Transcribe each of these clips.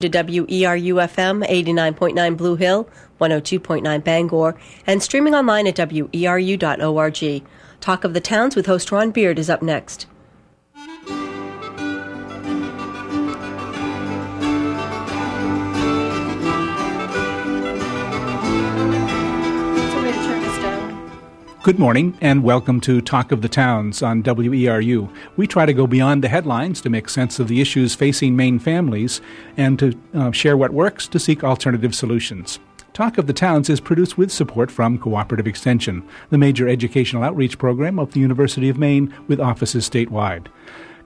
to WERU FM 89.9 Blue Hill, 102.9 Bangor, and streaming online at WERU.org. Talk of the Towns with host Ron Beard is up next. Good morning and welcome to Talk of the Towns on WERU. We try to go beyond the headlines to make sense of the issues facing Maine families and to uh, share what works to seek alternative solutions. Talk of the Towns is produced with support from Cooperative Extension, the major educational outreach program of the University of Maine with offices statewide.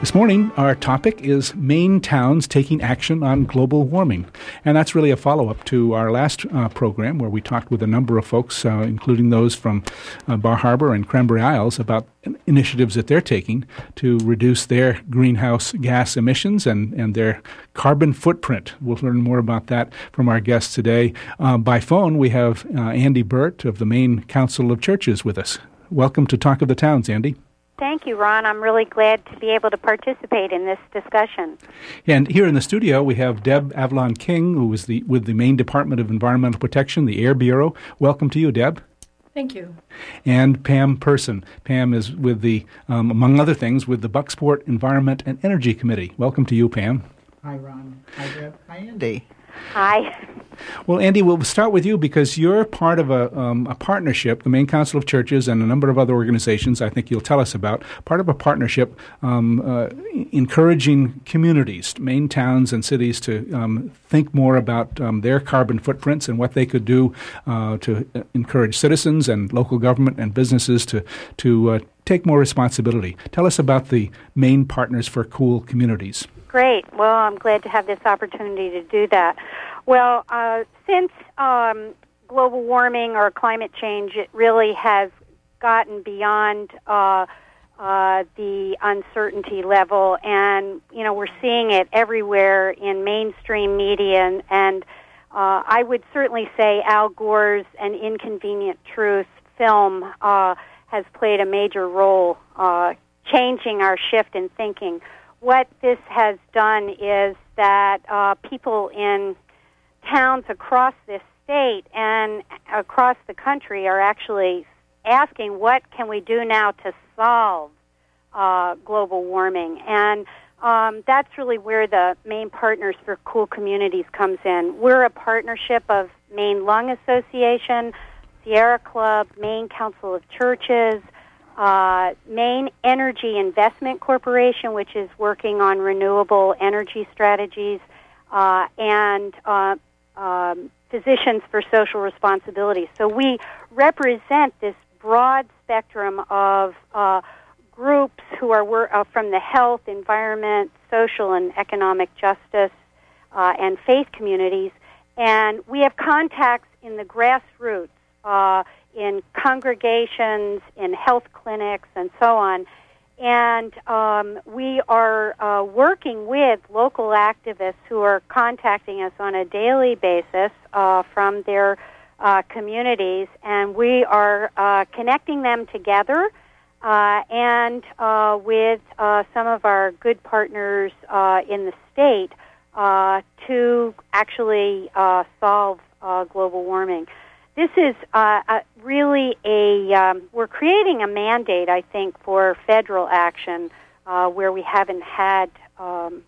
This morning, our topic is Maine towns taking action on global warming. And that's really a follow up to our last uh, program where we talked with a number of folks, uh, including those from uh, Bar Harbor and Cranberry Isles, about initiatives that they're taking to reduce their greenhouse gas emissions and, and their carbon footprint. We'll learn more about that from our guests today. Uh, by phone, we have uh, Andy Burt of the Maine Council of Churches with us. Welcome to Talk of the Towns, Andy. Thank you, Ron. I'm really glad to be able to participate in this discussion. And here in the studio, we have Deb Avalon King, who is the with the Maine Department of Environmental Protection, the Air Bureau. Welcome to you, Deb. Thank you. And Pam Person. Pam is with the, um, among other things, with the Bucksport Environment and Energy Committee. Welcome to you, Pam. Hi, Ron. Hi, Deb. Hi, Andy. Hi. Well, Andy, we'll start with you because you're part of a, um, a partnership, the Maine Council of Churches and a number of other organizations I think you'll tell us about, part of a partnership um, uh, encouraging communities, Maine towns and cities to um, think more about um, their carbon footprints and what they could do uh, to encourage citizens and local government and businesses to, to uh, take more responsibility. Tell us about the Maine Partners for Cool Communities. Great. Well, I'm glad to have this opportunity to do that. Well, uh, since um, global warming or climate change, it really has gotten beyond uh, uh, the uncertainty level, and you know we're seeing it everywhere in mainstream media, and, and uh, I would certainly say Al Gore's "An Inconvenient Truth" film uh, has played a major role uh, changing our shift in thinking what this has done is that uh, people in towns across this state and across the country are actually asking what can we do now to solve uh, global warming and um, that's really where the Maine Partners for Cool Communities comes in. We're a partnership of Maine Lung Association, Sierra Club, Maine Council of Churches, uh, Maine Energy Investment Corporation, which is working on renewable energy strategies, uh, and uh, um, Physicians for Social Responsibility. So we represent this broad spectrum of uh, groups who are uh, from the health, environment, social, and economic justice, uh, and faith communities. And we have contacts in the grassroots in congregations, in health clinics, and so on. And um, we are uh, working with local activists who are contacting us on a daily basis uh, from their uh, communities, and we are uh, connecting them together. Uh, and uh, with some of our good partners in the state to actually solve global warming this is uh, a, really a um, we're creating a mandate, I think, for federal action uh, where we haven't had um,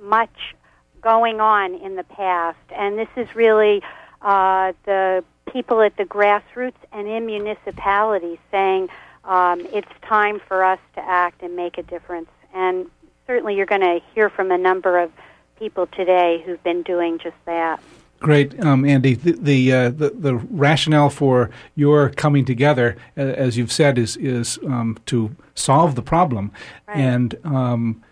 much going on in the past, and this is really uh, the people at the grassroots and in municipalities saying um, it's time for us to act and make a difference. And certainly, you're going to hear from a number of people today who've been doing just that. Great, um, Andy. The the, uh, the, the rationale for your coming together, as you've said, is is um, to solve the problem, right. and um,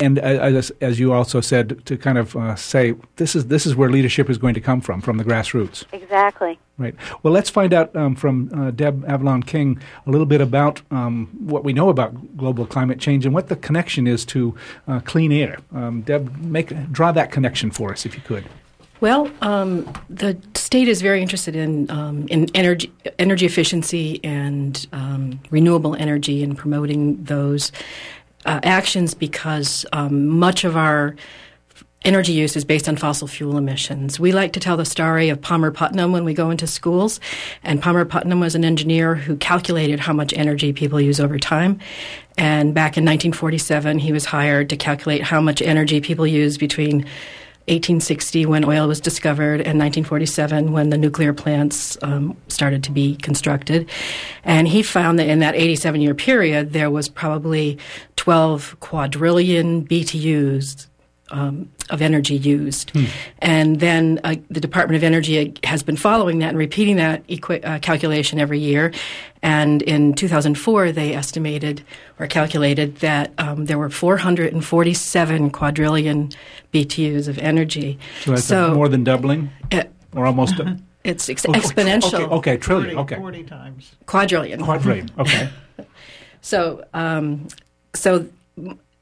and as, as you also said, to kind of uh, say this is this is where leadership is going to come from, from the grassroots. Exactly. Right. Well, let's find out um, from uh, Deb Avalon King a little bit about um, what we know about global climate change and what the connection is to uh, clean air. Um, Deb, make draw that connection for us, if you could. Well, um, the state is very interested in um, in energy energy efficiency and um, renewable energy and promoting those uh, actions because um, much of our energy use is based on fossil fuel emissions. We like to tell the story of Palmer Putnam when we go into schools, and Palmer Putnam was an engineer who calculated how much energy people use over time. And back in 1947, he was hired to calculate how much energy people use between 1860 when oil was discovered and 1947 when the nuclear plants um, started to be constructed. And he found that in that 87 year period, there was probably 12 quadrillion BTUs um, of energy used. Hmm. And then uh, the Department of Energy has been following that and repeating that equi- uh, calculation every year. And in 2004, they estimated or calculated that um, there were 447 quadrillion BTUs of energy. So that's so, more than doubling? Uh, or almost? A- it's ex- exponential. Okay, okay, trillion. 40, okay. 40 times. Quadrillion. Quadrillion, okay. so, um, so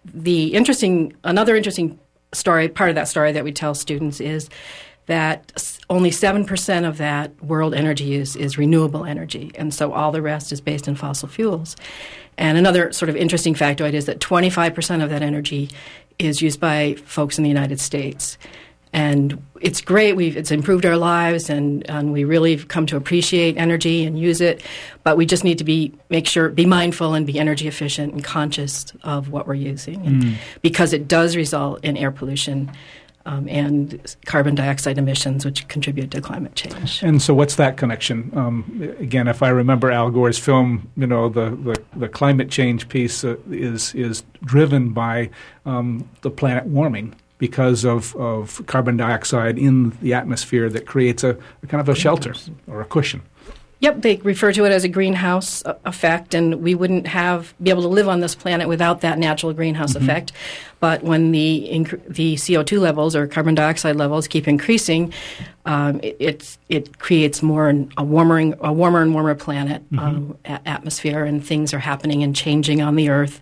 the interesting, another interesting story, part of that story that we tell students is that only 7% of that world energy use is renewable energy. And so all the rest is based in fossil fuels. And another sort of interesting factoid is that 25% of that energy is used by folks in the United States. And it's great. We've it's improved our lives, and, and we really come to appreciate energy and use it. But we just need to be make sure be mindful and be energy efficient and conscious of what we're using, mm. because it does result in air pollution. Um, and carbon dioxide emissions, which contribute to climate change. And so, what's that connection? Um, again, if I remember Al Gore's film, you know, the the, the climate change piece uh, is is driven by um, the planet warming because of, of carbon dioxide in the atmosphere that creates a, a kind of a shelter or a cushion. Yep, they refer to it as a greenhouse uh, effect, and we wouldn't have be able to live on this planet without that natural greenhouse mm-hmm. effect. But when the inc- the CO two levels or carbon dioxide levels keep increasing, um, it, it creates more a warmer a warmer and warmer planet mm-hmm. um, a- atmosphere, and things are happening and changing on the Earth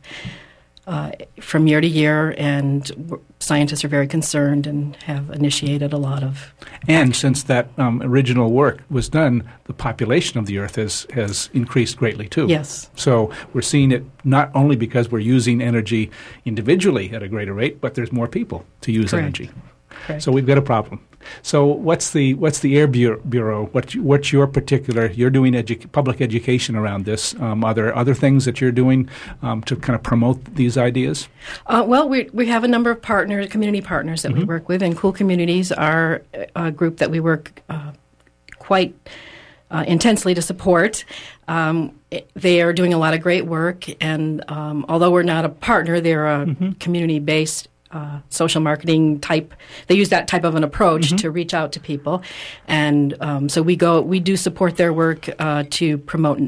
uh, from year to year, and scientists are very concerned and have initiated a lot of. And since that um, original work was done, the population of the Earth has has increased greatly too. Yes. So we're seeing it not only because we're using energy individually at a greater rate, but there's more people to use Correct. energy. Correct. So we've got a problem. So what's the what's the Air Bureau? What what's your particular? You're doing edu- public education around this. Um, are there other things that you're doing um, to kind of promote these ideas? Uh, well, we we have a number of partners, community partners that mm-hmm. we work with, and Cool Communities are a group that we work uh, quite. Uh, intensely to support. Um, they are doing a lot of great work, and um, although we're not a partner, they're a mm-hmm. community based uh, social marketing type. They use that type of an approach mm-hmm. to reach out to people, and um, so we go. We do support their work uh, to promote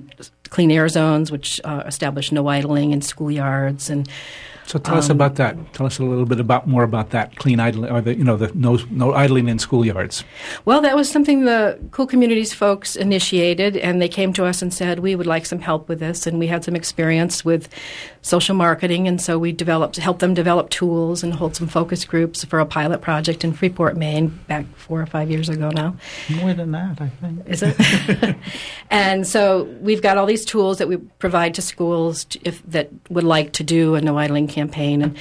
clean air zones, which uh, establish no idling in schoolyards and so tell um, us about that. Tell us a little bit about more about that clean idling, or the you know the no no idling in schoolyards. Well, that was something the Cool Communities folks initiated, and they came to us and said we would like some help with this, and we had some experience with social marketing, and so we developed helped them develop tools and hold some focus groups for a pilot project in Freeport, Maine, back four or five years ago now. More than that, I think. Is it? and so we've got all these tools that we provide to schools if that would like to do a no idling campaign campaign. And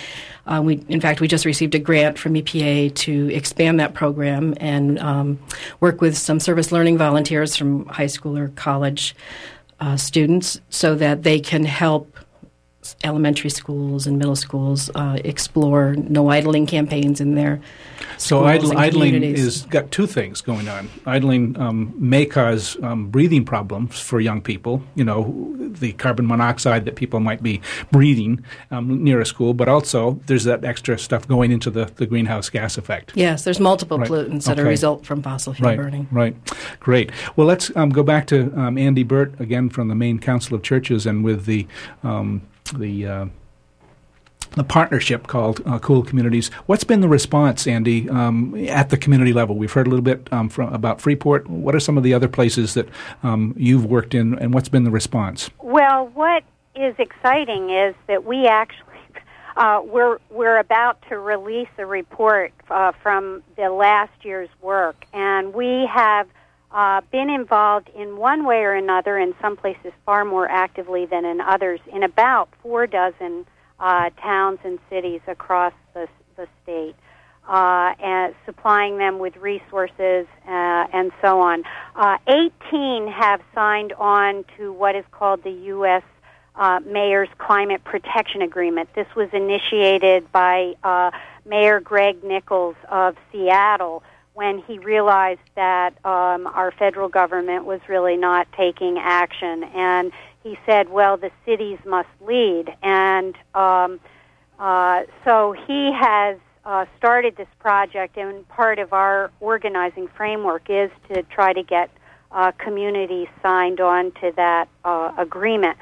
uh, we, in fact, we just received a grant from EPA to expand that program and um, work with some service learning volunteers from high school or college uh, students so that they can help elementary schools and middle schools uh, explore no idling campaigns in their so idle, idling is got two things going on. Idling um, may cause um, breathing problems for young people. You know, the carbon monoxide that people might be breathing um, near a school, but also there's that extra stuff going into the, the greenhouse gas effect. Yes, there's multiple right. pollutants that okay. are result from fossil fuel right. burning. Right. Great. Well, let's um, go back to um, Andy Burt again from the Maine Council of Churches and with the um, the uh, the partnership called uh, Cool Communities. What's been the response, Andy, um, at the community level? We've heard a little bit um, from, about Freeport. What are some of the other places that um, you've worked in, and what's been the response? Well, what is exciting is that we actually uh, we're we're about to release a report uh, from the last year's work, and we have uh, been involved in one way or another, in some places far more actively than in others, in about four dozen uh, towns and cities across the, the state, uh, and supplying them with resources uh, and so on. Uh, 18 have signed on to what is called the U.S. Uh, Mayor's Climate Protection Agreement. This was initiated by Mayor Greg Nickels of Seattle when he realized that um, our federal government was really not taking action. And he said, well, the cities must lead. And um, uh, so he has uh, started this project, and part of our organizing framework is to try to get uh, communities signed on to that uh, agreement.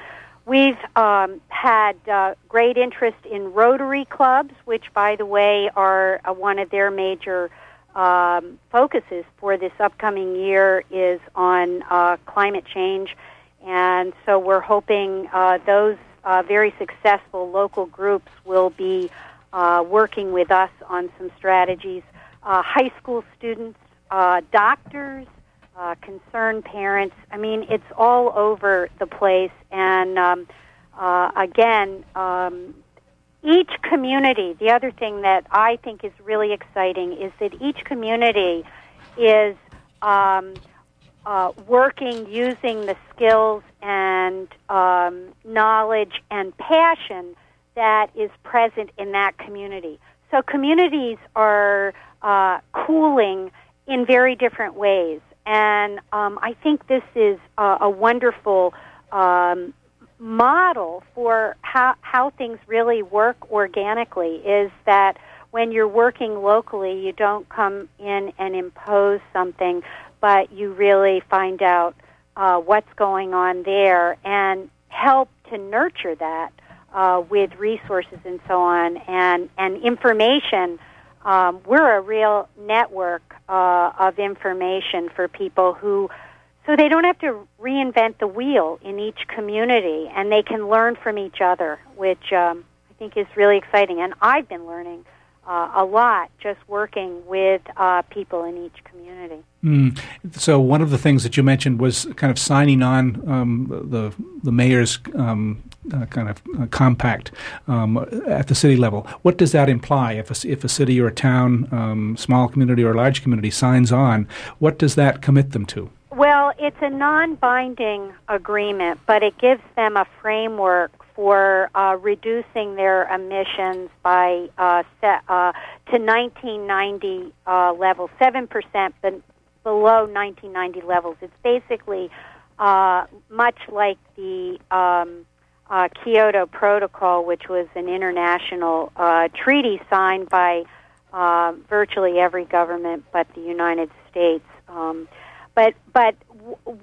We've um, had uh, great interest in Rotary clubs, which, by the way, are uh, one of their major um, focuses for this upcoming year is on uh, climate change, and so we're hoping uh, those uh, very successful local groups will be uh, working with us on some strategies. Uh, high school students, uh, doctors, concerned parents. I mean, it's all over the place, and um, again. Um, each community, the other thing that I think is really exciting is that each community is um, uh, working using the skills and um, knowledge and passion that is present in that community. So communities are uh, cooling in very different ways, and um, I think this is a, a wonderful um, model for how, how things really work organically is that when you're working locally, you don't come in and impose something, but you really find out uh, what's going on there and help to nurture that uh, with resources and so on and, and information. Um, we're a real network uh, of information for people who so they don't have to reinvent the wheel in each community, and they can learn from each other, which um, I think is really exciting. And I've been learning uh, a lot just working with uh, people in each community. Mm. So one of the things that you mentioned was kind of signing on um, the the mayor's um, uh, kind of uh, compact um, at the city level. What does that imply? If a, if a city or a town, um, small community or large community signs on, what does that commit them to? Well, it's a non-binding agreement, but it gives them a framework for uh, reducing their emissions by uh, set, uh, to 1990 uh, levels, seven percent below 1990 levels. It's basically uh, much like the um, uh, Kyoto Protocol, which was an international treaty signed by virtually every government but the United States. Um, but but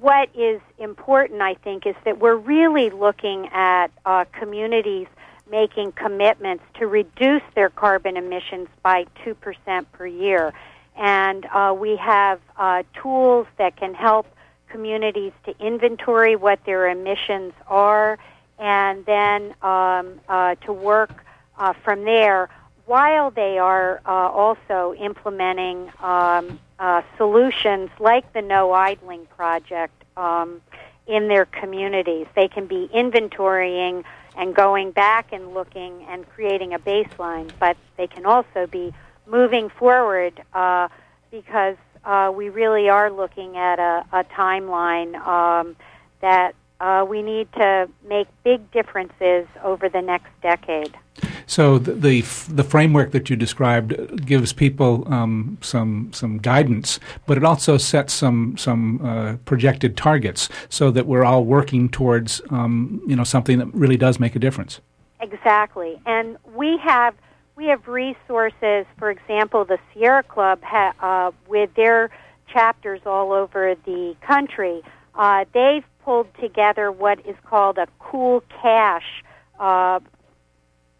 what is important, I think, is that we're really looking at uh, communities making commitments to reduce their carbon emissions by two percent per year, and uh, we have uh, tools that can help communities to inventory what their emissions are, and then um, uh, to work uh, from there while they are uh, also implementing um, uh, solutions like the No Idling Project um, in their communities. They can be inventorying and going back and looking and creating a baseline, but they can also be moving forward uh, because uh, we really are looking at a, a timeline um, that uh, we need to make big differences over the next decade. So the, the, the framework that you described gives people um, some some guidance, but it also sets some some uh, projected targets so that we're all working towards um, you know something that really does make a difference. Exactly, and we have we have resources. For example, the Sierra Club ha, uh, with their chapters all over the country. Uh, they've pulled together what is called a cool cash uh,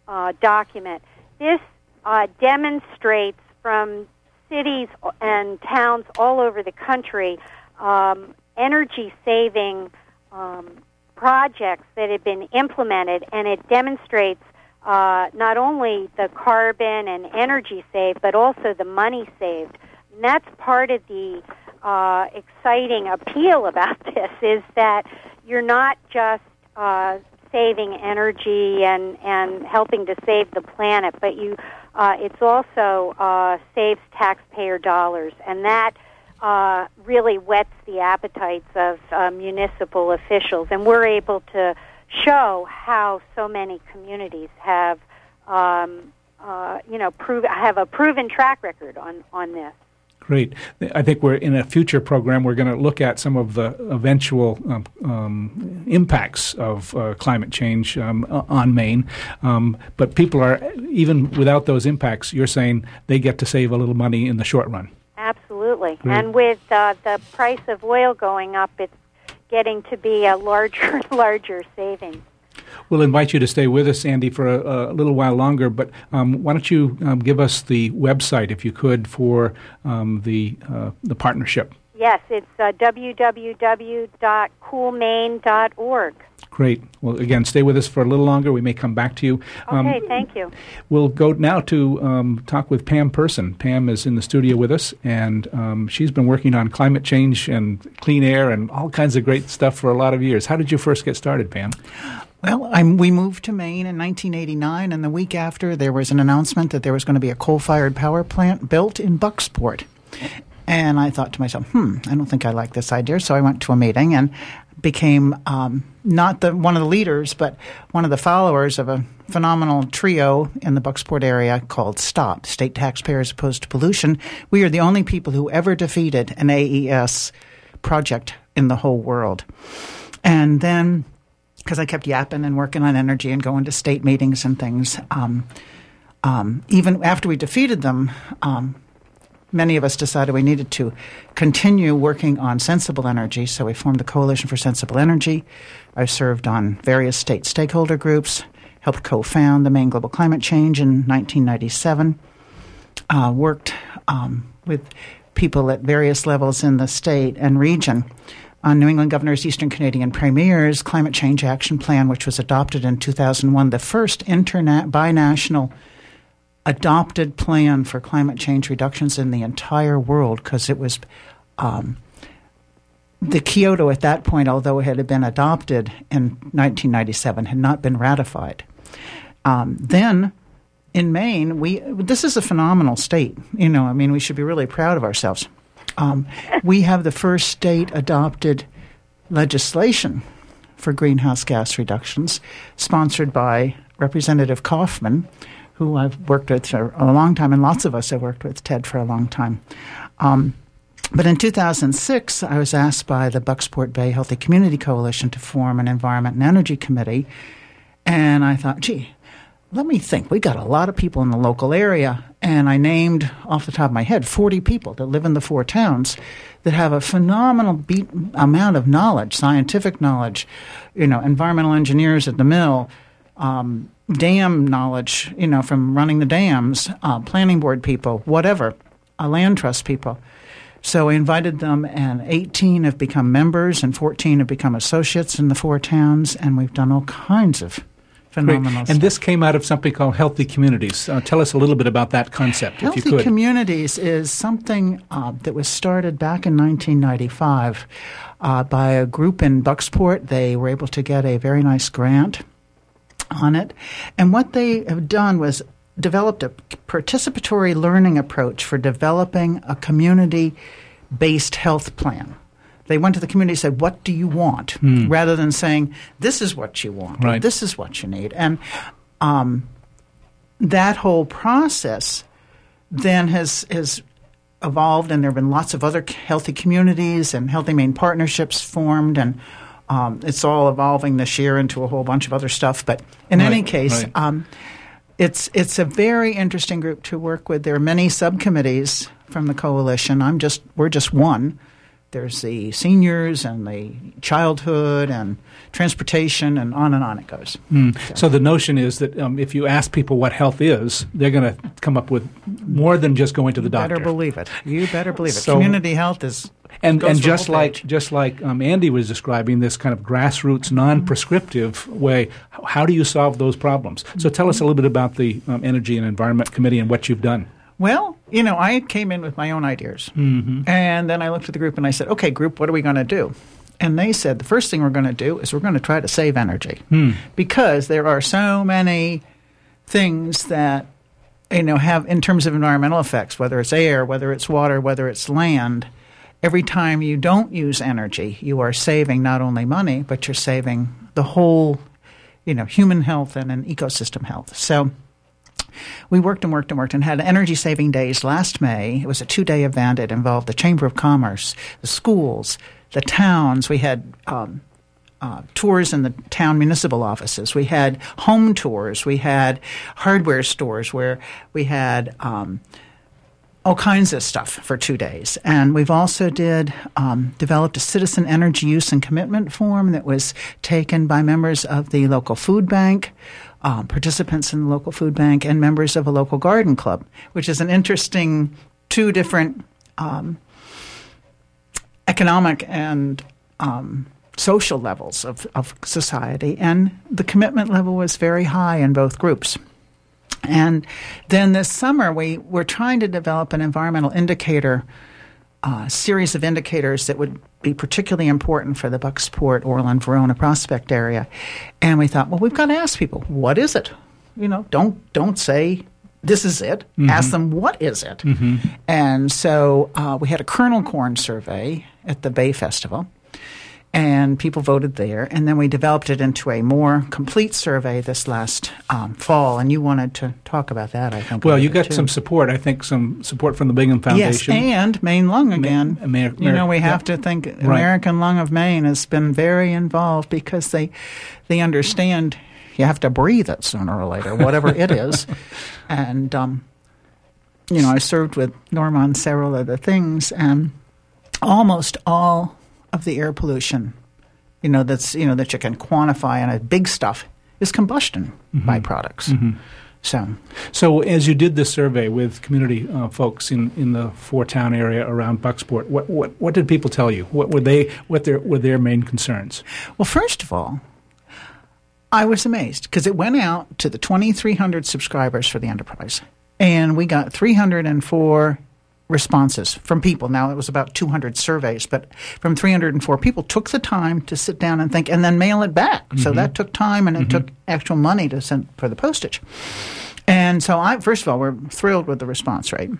uh, document. This uh, demonstrates from cities and towns all over the country um, energy saving um, projects that have been implemented, and it demonstrates uh, not only the carbon and energy saved, but also the money saved. And that's part of the uh, exciting appeal about this is that you're not just uh, saving energy and and helping to save the planet, but you uh, it's also uh, saves taxpayer dollars, and that uh, really whets the appetites of uh, municipal officials, and we're able to show how so many communities have, um, uh, you know, prove have a proven track record on on this. Great. I think we're in a future program. We're going to look at some of the eventual um, um, impacts of uh, climate change um, on Maine. Um, but people are even without those impacts. You're saying they get to save a little money in the short run. Absolutely. Great. And with uh, the price of oil going up, it's getting to be a larger, and larger savings. We'll invite you to stay with us, Andy, for a, a little while longer. But um, why don't you um, give us the website, if you could, for um, the uh, the partnership? Yes, it's uh, www.coolmaine.org. Great. Well, again, stay with us for a little longer. We may come back to you. Um, okay, thank you. We'll go now to um, talk with Pam Person. Pam is in the studio with us, and um, she's been working on climate change and clean air and all kinds of great stuff for a lot of years. How did you first get started, Pam? Well, I'm, we moved to Maine in 1989, and the week after, there was an announcement that there was going to be a coal fired power plant built in Bucksport. And I thought to myself, hmm, I don't think I like this idea. So I went to a meeting and became um, not the one of the leaders, but one of the followers of a phenomenal trio in the Bucksport area called STOP, State Taxpayers Opposed to Pollution. We are the only people who ever defeated an AES project in the whole world. And then because I kept yapping and working on energy and going to state meetings and things. Um, um, even after we defeated them, um, many of us decided we needed to continue working on sensible energy. So we formed the Coalition for Sensible Energy. I served on various state stakeholder groups, helped co found the Maine Global Climate Change in 1997, uh, worked um, with people at various levels in the state and region on New England Governor's Eastern Canadian Premier's Climate Change Action Plan, which was adopted in 2001, the first interna- binational adopted plan for climate change reductions in the entire world, because it was um, the Kyoto at that point, although it had been adopted in 1997, had not been ratified. Um, then in Maine, we this is a phenomenal state. You know, I mean, we should be really proud of ourselves. Um, we have the first state adopted legislation for greenhouse gas reductions, sponsored by Representative Koffman, who I've worked with for a long time, and lots of us have worked with Ted for a long time. Um, but in 2006, I was asked by the Bucksport Bay Healthy Community Coalition to form an Environment and Energy Committee. And I thought, gee, let me think. We got a lot of people in the local area, and I named off the top of my head 40 people that live in the four towns that have a phenomenal beat, amount of knowledge, scientific knowledge, you know, environmental engineers at the mill, um, dam knowledge, you know, from running the dams, uh, planning board people, whatever, uh, land trust people. So I invited them, and 18 have become members, and 14 have become associates in the four towns, and we've done all kinds of phenomenal. And this came out of something called Healthy Communities. Uh, tell us a little bit about that concept, Healthy if you could. Communities is something uh, that was started back in 1995 uh, by a group in Bucksport. They were able to get a very nice grant on it, and what they have done was developed a participatory learning approach for developing a community based health plan they went to the community and said, What do you want? Mm. rather than saying, This is what you want, right. this is what you need. And um, that whole process then has, has evolved, and there have been lots of other healthy communities and healthy Maine partnerships formed, and um, it's all evolving this year into a whole bunch of other stuff. But in right, any case, right. um, it's it's a very interesting group to work with. There are many subcommittees from the coalition. I'm just we're just one there's the seniors and the childhood and transportation and on and on it goes. So the notion is that um, if you ask people what health is, they're going to come up with more than just going to the doctor. Better believe it. You better believe it. So- Community health is and and just like page. just like um, Andy was describing this kind of grassroots, non-prescriptive way, how do you solve those problems? So tell us a little bit about the um, Energy and Environment Committee and what you've done. Well, you know, I came in with my own ideas. Mm-hmm. And then I looked at the group and I said, okay, group, what are we going to do? And they said, the first thing we're going to do is we're going to try to save energy. Because there are so many things that, you know, have, in terms of environmental effects, whether it's air, whether it's water, whether it's land, every time you don't use energy, you are saving not only money, but you're saving the whole, you know, human health and an ecosystem health. So, we worked and worked and worked and had energy saving days last May. It was a two day event. It involved the Chamber of Commerce, the schools, the towns. We had um, uh, tours in the town municipal offices. We had home tours. We had hardware stores where we had. Um, all kinds of stuff for two days. And we've also did um, developed a citizen energy use and commitment form that was taken by members of the local food bank, um, participants in the local food bank, and members of a local garden club, which is an interesting two different um, economic and um, social levels of, of society. And the commitment level was very high in both groups. And then this summer, we were trying to develop an environmental indicator uh, series of indicators that would be particularly important for the Bucksport, Orland, Verona Prospect area. And we thought, well, we've got to ask people, what is it? You know, don't don't say this is it. Ask them what is it. And so uh, we had a kernel corn survey at the Bay Festival and people voted there. And then we developed it into a more complete survey this last um, fall. And you wanted to talk about that, I think. Well, you got some support. I think some support from the Bingham Foundation. Yes, and Maine Lung again. Ma- Amer- you know, we have to think American Lung of Maine has been very involved because they they understand you have to breathe it sooner or later, whatever it is. And um, you know, I served with Norma on several other things, and almost all of the air pollution, you know, that's you know that you can quantify and a big stuff is combustion byproducts. So So, as you did this survey with community uh, folks in, in the four town area around Bucksport, what, what what did people tell you? What were they? What their were their main concerns? Well, first of all, I was amazed because it went out to the 2,300 subscribers for the enterprise, and we got 304 responses from people. Now, it was about 200 surveys, but from 304 people took the time to sit down and think and then mail it back. So mm-hmm. that took time and it mm-hmm. took actual money to send for the postage. And so, I first of all, we're thrilled with the response rate.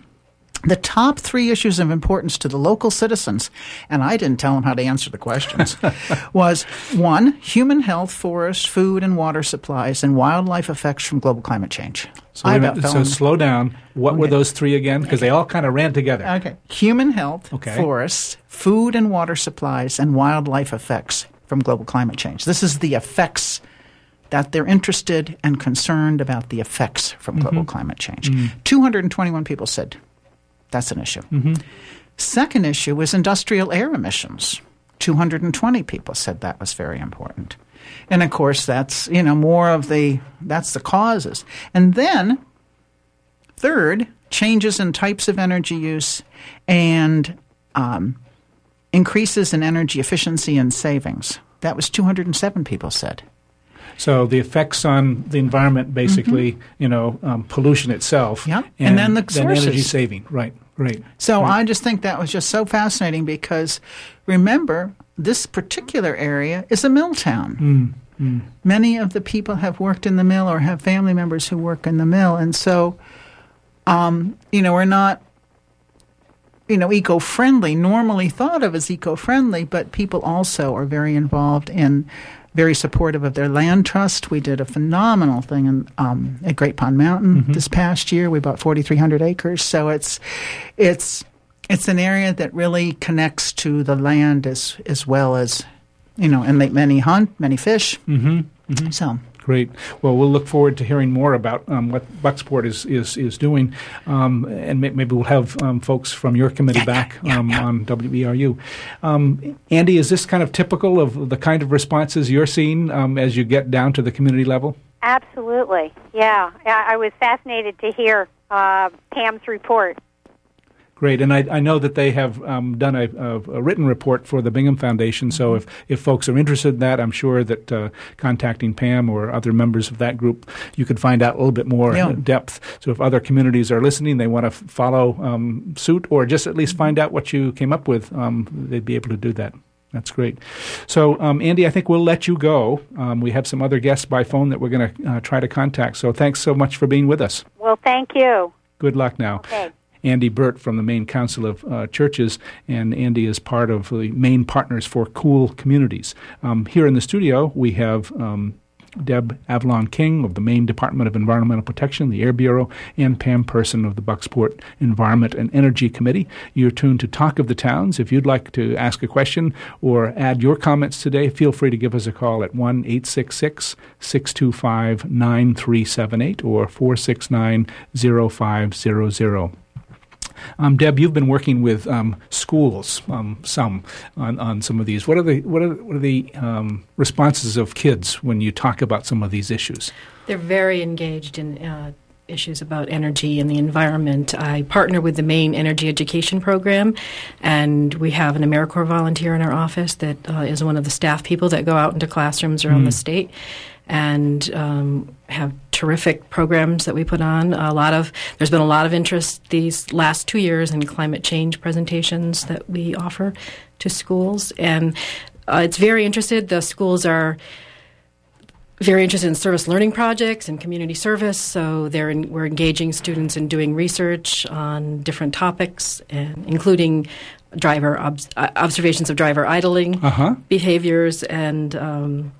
The top three issues of importance to the local citizens, and I didn't tell them how to answer the questions, was one, human health, forest, food, and water supplies, and wildlife effects from global climate change. So, minute, so slow down. What were those three again? Because they all kind of ran together. Okay. Human health, Okay. forests, food and water supplies, and wildlife effects from global climate change. This is the effects that they're interested and concerned about the effects from global mm-hmm. climate change. Mm-hmm. 221 people said that's an issue. Second issue was industrial air emissions. 220 people said that was very important. And of course that's, you know, more of the that's the causes. And then Third, changes in types of energy use and um, increases in energy efficiency and savings. That was 207 people said. So the effects on the environment, basically, you know, um, pollution itself, Yeah. And then the energy sources. saving. Right. Right. So I just think that was just so fascinating because remember, this particular area is a mill town. Many of the people have worked in the mill or have family members who work in the mill. And so, um, you know, we're not, you know, eco friendly, normally thought of as eco friendly, but people also are very involved in. Very supportive of their land trust. We did a phenomenal thing in, um, at Great Pond Mountain this past year. We bought 4,300 acres, so it's it's it's an area that really connects to the land as as well as you know, and they, many hunt, many fish. Mm-hmm. So Great. Well, we'll look forward to hearing more about um, what Bucksport is is, is doing, um, and maybe we'll have um, folks from your committee back um, on WERU. Um, Andy, is this kind of typical of the kind of responses you're seeing um, as you get down to the community level? Absolutely. Yeah, I, I was fascinated to hear uh, Pam's report. Great, and I, I know that they have um, done a, a, a, written report for the Bingham Foundation. So if, if folks are interested in that, I'm sure that uh, contacting Pam or other members of that group, you could find out a little bit more yeah. depth. So if other communities are listening, they want to f- follow um, suit or just at least find out what you came up with, um, they'd be able to do that. That's great. So, um, Andy, I think we'll let you go. Um, we have some other guests by phone that we're going to uh, try to contact. So, thanks so much for being with us. Well, thank you. Good luck now. Okay. Andy Burt from the Maine Council of uh, Churches, and Andy is part of the Maine Partners for Cool Communities. Um, here in the studio, we have um, Deb Avalon King of the Maine Department of Environmental Protection, the Air Bureau, and Pam Person of the Bucksport Environment and Energy Committee. You're tuned to Talk of the Towns. If you'd like to ask a question or add your comments today, feel free to give us a call at 1 866 625 9378 or 469 0500. Um, Deb, you've been working with um, schools um, some on, on some of these. What are the what are, what are the um, responses of kids when you talk about some of these issues? They're very engaged in. Uh, issues about energy and the environment. I partner with the Maine Energy Education Program, and we have an AmeriCorps volunteer in our office that uh, is one of the staff people that go out into classrooms around mm. the state and um, have terrific programs that we put on. A lot of there's been a lot of interest these last two years in climate change presentations that we offer to schools, and uh, it's very interested. The schools are very interested in service learning projects and community service. So they're in, we're engaging students in doing research on different topics, and including driver ob- uh, observations of driver idling uh-huh. behaviors and um,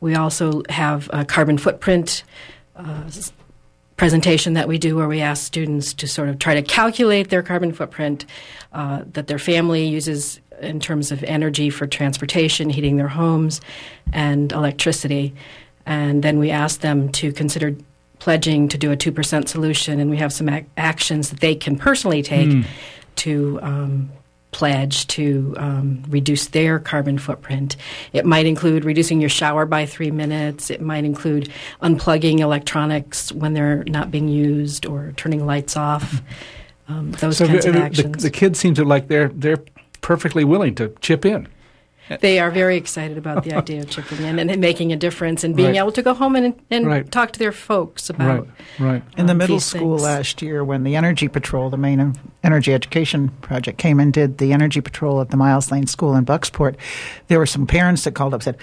we also have a carbon footprint uh, presentation that we do where we ask students to sort of try to calculate their carbon footprint uh, that their family uses in terms of energy for transportation, heating their homes, and electricity. And then we ask them to consider pledging to do a 2% solution, and we have some ac- actions that they can personally take mm. to um, pledge to um, reduce their carbon footprint. It might include reducing your shower by three minutes. It might include unplugging electronics when they're not being used or turning lights off. Um, those so kinds the, of actions. The, the kids seem to like they're they're perfectly willing to chip in. They are very excited about the idea of chipping in and, and making a difference and being right. able to go home and, and right. talk to their folks about. Right. Right. In the um, middle school things. last year, when the Energy Patrol, the Maine Energy Education Project, came and did the Energy Patrol at the Miles Lane School in Bucksport, there were some parents that called up and said,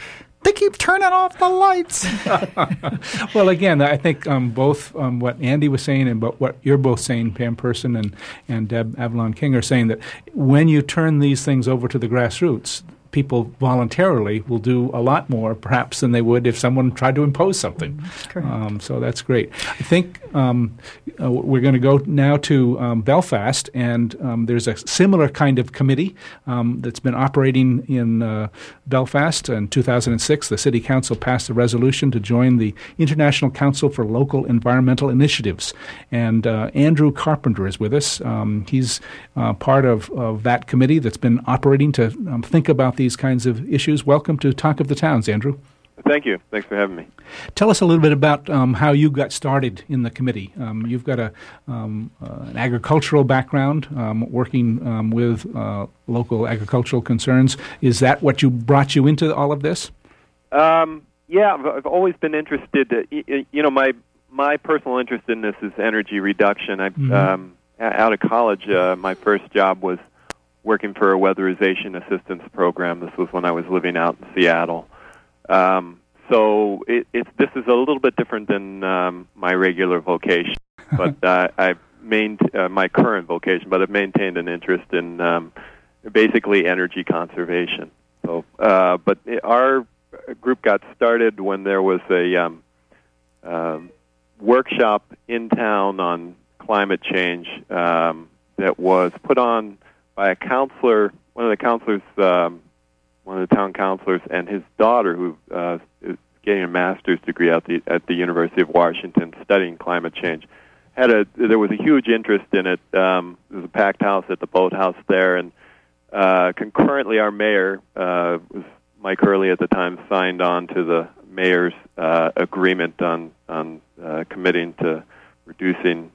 they keep turning off the lights. well, again, I think um, both um, what Andy was saying and what you're both saying, Pam Person and, and Deb Avalon King, are saying that when you turn these things over to the grassroots, people voluntarily will do a lot more, perhaps, than they would if someone tried to impose something. Um, so that's great. I think um, uh, we're going to go now to um, Belfast, and um, there's a similar kind of committee um, that's been operating in uh, Belfast. In 2006, the City Council passed a resolution to join the International Council for Local Environmental Initiatives. And uh, Andrew Carpenter is with us. Um, he's uh, part of, of that committee that's been operating to think about the these kinds of issues. Welcome to Talk of the Towns, Andrew. Thank you. Thanks for having me. Tell us a little bit about um, how you got started in the committee. Um, you've got a, um, uh, an agricultural background, um, working um, with uh, local agricultural concerns. Is that what you brought you into all of this? Um, yeah, I've always been interested. Uh, you know, my my personal interest in this is energy reduction. I, mm-hmm. out of college, uh, my first job was working for a weatherization assistance program. This was when I was living out in Seattle. Um, so it, it's this is a little bit different than um, my regular vocation, but uh, I maintained uh, my current vocation, but I've maintained an interest in um, basically energy conservation. So, uh, but it, our group got started when there was a um, uh, workshop in town on climate change um, that was put on by a councilor, one of the councilors, um, one of the town councilors, and his daughter, who uh, getting a master's degree at the at the University of Washington, studying climate change. Had a there was a huge interest in it. Um, there was a packed house at the boathouse there, and uh, concurrently, our mayor uh, was Mike Hurley at the time signed on to the mayor's uh, agreement on on uh, committing to reducing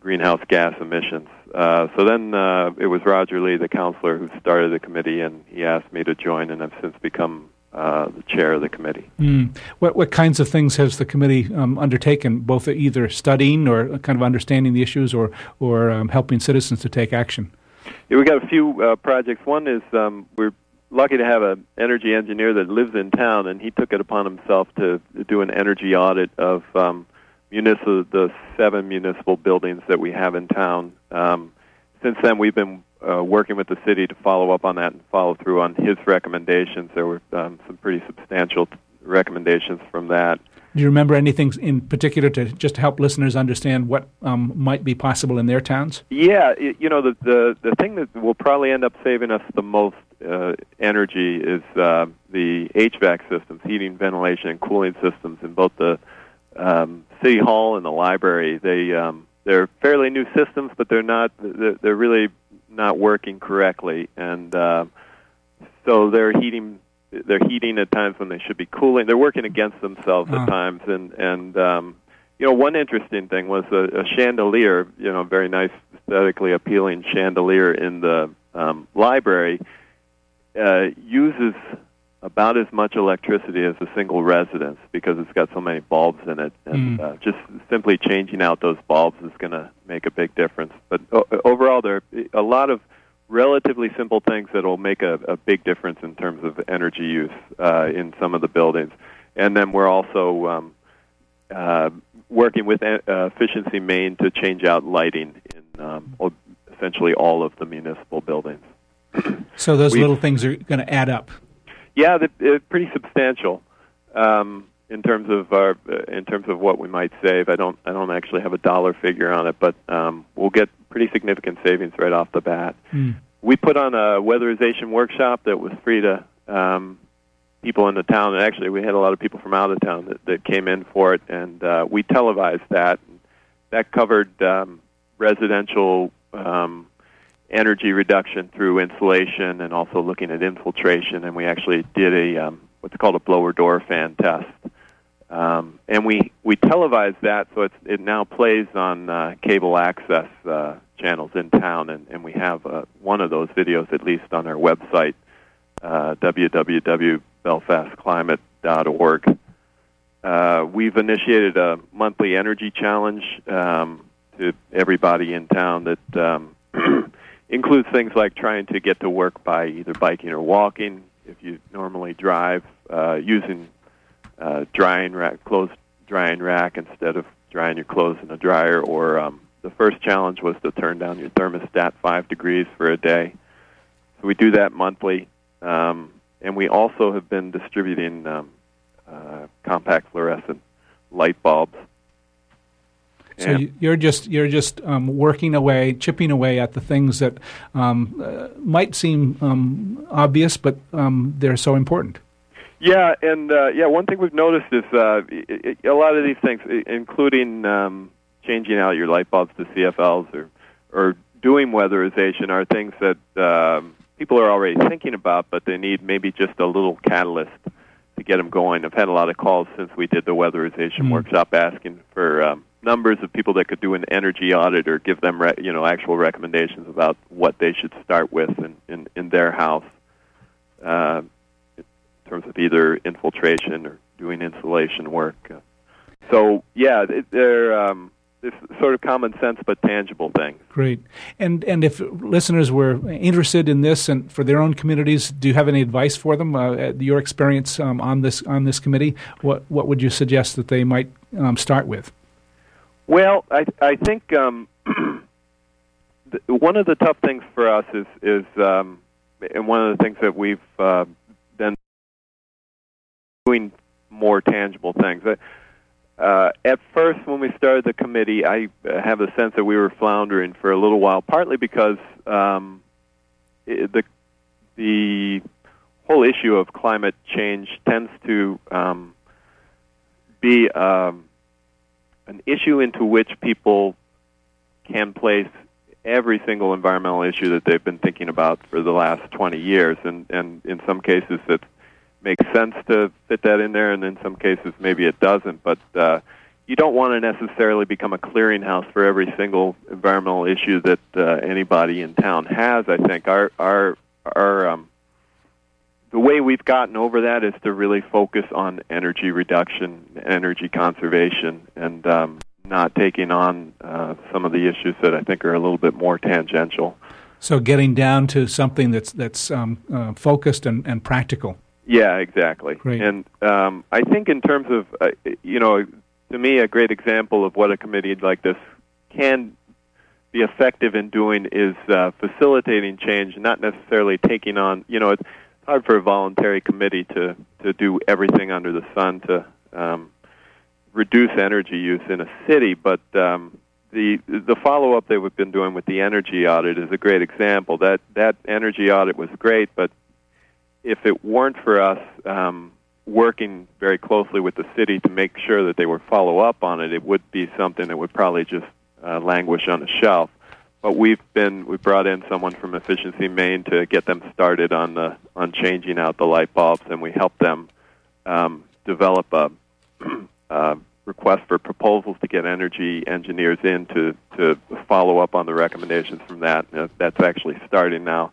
greenhouse gas emissions. Uh, so then uh, it was Roger Lee, the councilor, who started the committee, and he asked me to join, and I've since become uh, the chair of the committee. Mm. What what kinds of things has the committee um, undertaken, both either studying or kind of understanding the issues, or or um, helping citizens to take action? Yeah, we got a few uh, projects. One is um, we're lucky to have an energy engineer that lives in town, and he took it upon himself to do an energy audit of um, municipal the seven municipal buildings that we have in town. Um, since then, we've been uh, working with the city to follow up on that and follow through on his recommendations. There were um, some pretty substantial recommendations from that. Do you remember anything in particular to just help listeners understand what um, might be possible in their towns? Yeah, it, you know the, the the thing that will probably end up saving us the most uh, energy is uh, the HVAC systems, heating, ventilation, and cooling systems in both the um, city hall and the library. They um, they're fairly new systems, but they're not they're, they're really not working correctly, and uh, so they're heating they're heating at times when they should be cooling. They're working against themselves at times, and and um, you know one interesting thing was a, a chandelier, you know, very nice aesthetically appealing chandelier in the um, library uh, uses about as much electricity as a single residence because it's got so many bulbs in it, and mm. uh, just simply changing out those bulbs is going to make a big difference. But o- overall, there are a lot of relatively simple things that will make a, a big difference in terms of energy use uh, in some of the buildings. And then we're also um, uh, working with uh, Efficiency Maine to change out lighting in um, essentially all of the municipal buildings. so those we, little things are going to add up. Yeah, they're pretty substantial um, in terms of our uh, in terms of what we might save. I don't I don't actually have a dollar figure on it, but um, we'll get pretty significant savings right off the bat. Mm. We put on a weatherization workshop that was free to um, people in the town, and actually we had a lot of people from out of town that, that came in for it, and uh, we televised that. That covered um, residential um, energy reduction through insulation and also looking at infiltration, and we actually did a um, what's called a blower door fan test. Um, and we, we televised that, so it's, it now plays on uh, cable access uh, channels in town, and, and we have uh, one of those videos at least on our website, uh, www.belfastclimate.org. Uh, we've initiated a monthly energy challenge um, to everybody in town that um, includes things like trying to get to work by either biking or walking. If you normally drive, uh, using uh, drying rack, clothes drying rack instead of drying your clothes in a dryer. Or um, the first challenge was to turn down your thermostat five degrees for a day. So we do that monthly, um, and we also have been distributing um, uh, compact fluorescent light bulbs. So you're just you're just um, working away, chipping away at the things that um, uh, might seem um, obvious, but um, they're so important. Yeah, and uh, yeah, one thing we've noticed is uh, it, a lot of these things, including um, changing out your light bulbs to CFLs or or doing weatherization, are things that um, people are already thinking about, but they need maybe just a little catalyst to get them going. I've had a lot of calls since we did the weatherization mm. workshop asking for um, numbers of people that could do an energy audit or give them re- you know actual recommendations about what they should start with in in, in their house. Uh, in terms of either infiltration or doing insulation work. So yeah, they're um, it's sort of common sense but tangible thing. Great. And and if listeners were interested in this and for their own communities, do you have any advice for them? Uh, your experience um, on this on this committee, what what would you suggest that they might um, start with? Well, I I think um, one of the tough things for us is is um, and one of the things that we've uh, doing more tangible things. Uh, at first, when we started the committee, I have a sense that we were floundering for a little while, partly because um, the the whole issue of climate change tends to um, be um, an issue into which people can place every single environmental issue that they've been thinking about for the last 20 years, and and in some cases it makes sense to fit that in there, and in some cases maybe it doesn't. But uh, you don't want to necessarily become a clearinghouse for every single environmental issue that uh, anybody in town has. I think our our our um, the way we've gotten over that is to really focus on energy reduction, energy conservation, and um, not taking on uh, some of the issues that I think are a little bit more tangential. So getting down to something that's that's um, uh, focused and, and practical. Yeah, exactly. Great. And um, I think in terms of uh, you know, to me, a great example of what a committee like this can be effective in doing is uh, facilitating change, not necessarily taking on. You know, it's hard for a voluntary committee to to do everything under the sun to um, reduce energy use in a city, but um, the the follow up that we've been doing with the energy audit is a great example. That that energy audit was great, but if it weren't for us um, working very closely with the city to make sure that they would follow up on it, it would be something that would probably just uh, languish on the shelf. But we've been we brought in someone from Efficiency Maine to get them started on the on changing out the light bulbs, and we helped them um, develop a uh, request for proposals to get energy engineers in to, to follow up on the recommendations from that. Uh, that's actually starting now.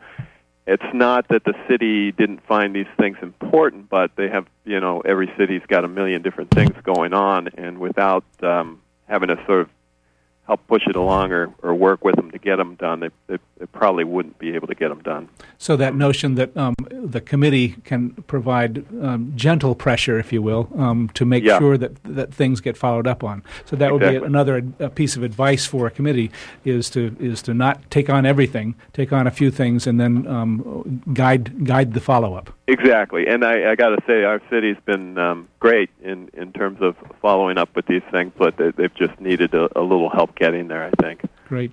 It's not that the city didn't find these things important, but they have, you know, every city's got a million different things going on, and without um, having a sort of help push it along or, or work with them to get them done, they, they, they probably wouldn't be able to get them done. So that notion that um, the committee can provide um, gentle pressure, if you will, um, to make Yeah. sure that that things get followed up on. So that would be another piece of advice for a committee is to is to not take on everything, take on a few things, and then um, guide guide the follow up. Exactly, and I, I got to say, our city's been um, great in in terms of following up with these things, but they, they've just needed a, a little help getting there. I think. Great.